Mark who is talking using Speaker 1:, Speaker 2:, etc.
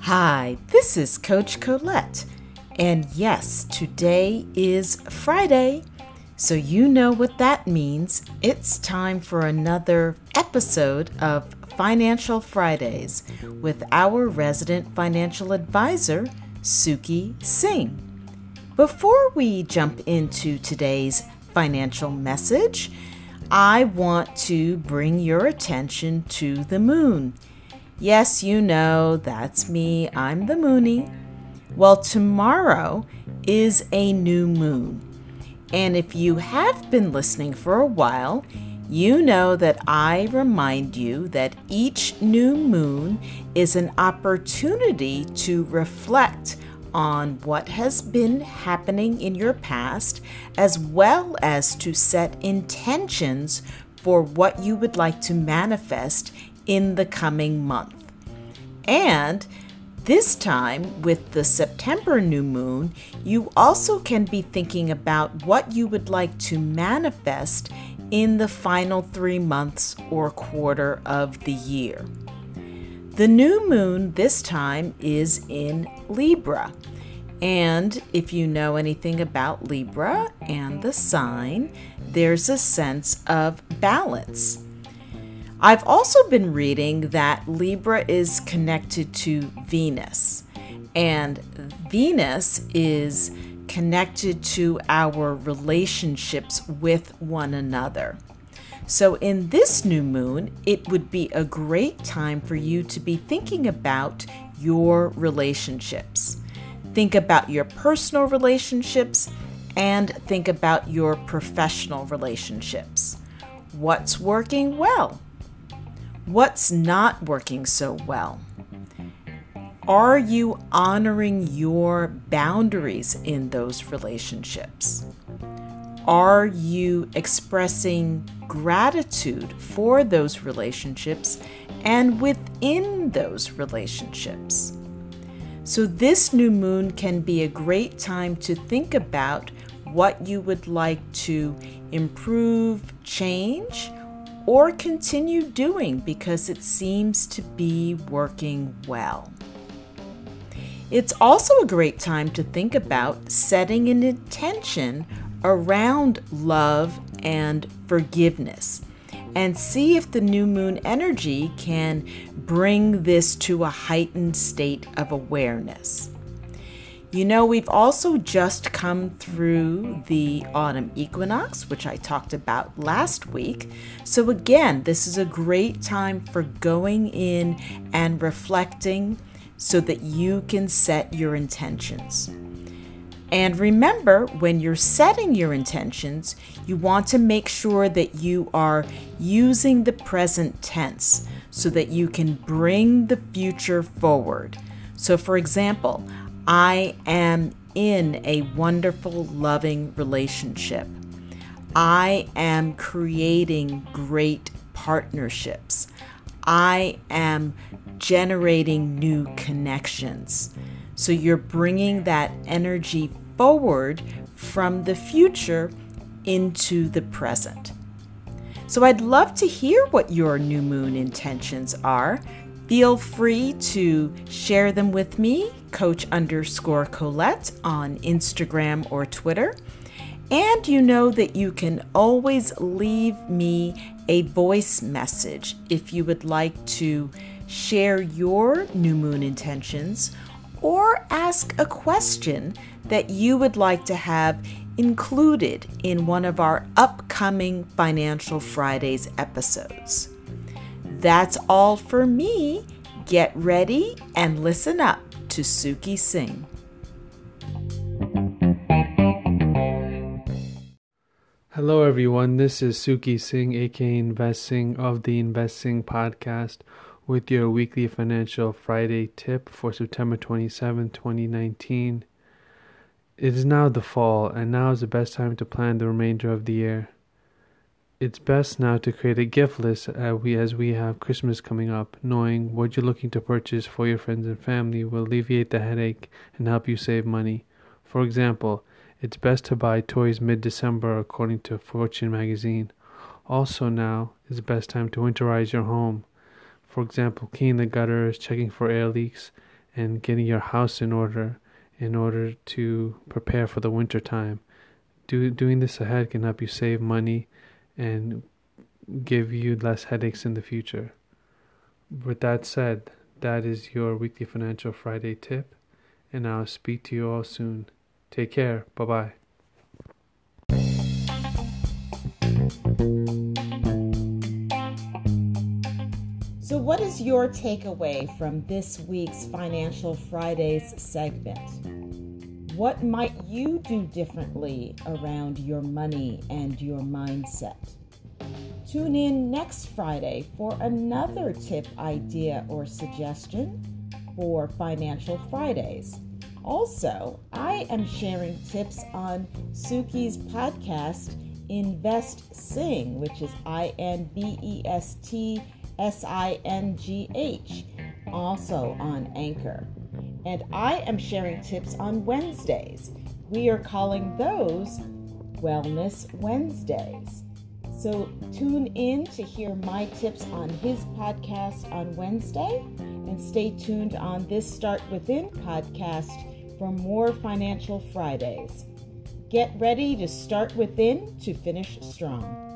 Speaker 1: Hi, this is Coach Colette. And yes, today is Friday. So you know what that means. It's time for another episode of Financial Fridays with our resident financial advisor, Suki Singh. Before we jump into today's financial message, I want to bring your attention to the moon. Yes, you know, that's me. I'm the Moony. Well, tomorrow is a new moon. And if you have been listening for a while, you know that I remind you that each new moon is an opportunity to reflect on what has been happening in your past, as well as to set intentions for what you would like to manifest in the coming month. And this time, with the September new moon, you also can be thinking about what you would like to manifest in the final three months or quarter of the year. The new moon this time is in Libra. And if you know anything about Libra and the sign, there's a sense of balance. I've also been reading that Libra is connected to Venus, and Venus is connected to our relationships with one another. So, in this new moon, it would be a great time for you to be thinking about your relationships. Think about your personal relationships and think about your professional relationships. What's working well? What's not working so well? Are you honoring your boundaries in those relationships? Are you expressing gratitude for those relationships and within those relationships? So, this new moon can be a great time to think about what you would like to improve, change, or continue doing because it seems to be working well. It's also a great time to think about setting an intention around love and forgiveness and see if the new moon energy can bring this to a heightened state of awareness. You know, we've also just come through the autumn equinox, which I talked about last week. So, again, this is a great time for going in and reflecting so that you can set your intentions. And remember, when you're setting your intentions, you want to make sure that you are using the present tense so that you can bring the future forward. So, for example, I am in a wonderful, loving relationship. I am creating great partnerships. I am generating new connections. So you're bringing that energy forward from the future into the present. So I'd love to hear what your new moon intentions are. Feel free to share them with me, coach underscore Colette, on Instagram or Twitter. And you know that you can always leave me a voice message if you would like to share your new moon intentions or ask a question that you would like to have included in one of our upcoming Financial Fridays episodes. That's all for me. Get ready and listen up to Suki Singh.
Speaker 2: Hello, everyone. This is Suki Singh, aka InvestSingh of the InvestSingh Podcast, with your weekly financial Friday tip for September 27, 2019. It is now the fall, and now is the best time to plan the remainder of the year it's best now to create a gift list uh, we, as we have Christmas coming up. Knowing what you're looking to purchase for your friends and family will alleviate the headache and help you save money. For example, it's best to buy toys mid December according to Fortune magazine. Also, now is the best time to winterize your home. For example, cleaning the gutters, checking for air leaks, and getting your house in order in order to prepare for the winter time. Do, doing this ahead can help you save money and give you less headaches in the future. With that said, that is your weekly Financial Friday tip, and I'll speak to you all soon. Take care. Bye bye.
Speaker 1: So, what is your takeaway from this week's Financial Fridays segment? What might you do differently around your money and your mindset? Tune in next Friday for another tip, idea, or suggestion for Financial Fridays. Also, I am sharing tips on Suki's podcast, InvestSingh, which is I N V E S T S I N G H, also on Anchor. And I am sharing tips on Wednesdays. We are calling those Wellness Wednesdays. So tune in to hear my tips on his podcast on Wednesday and stay tuned on this Start Within podcast for more Financial Fridays. Get ready to start within to finish strong.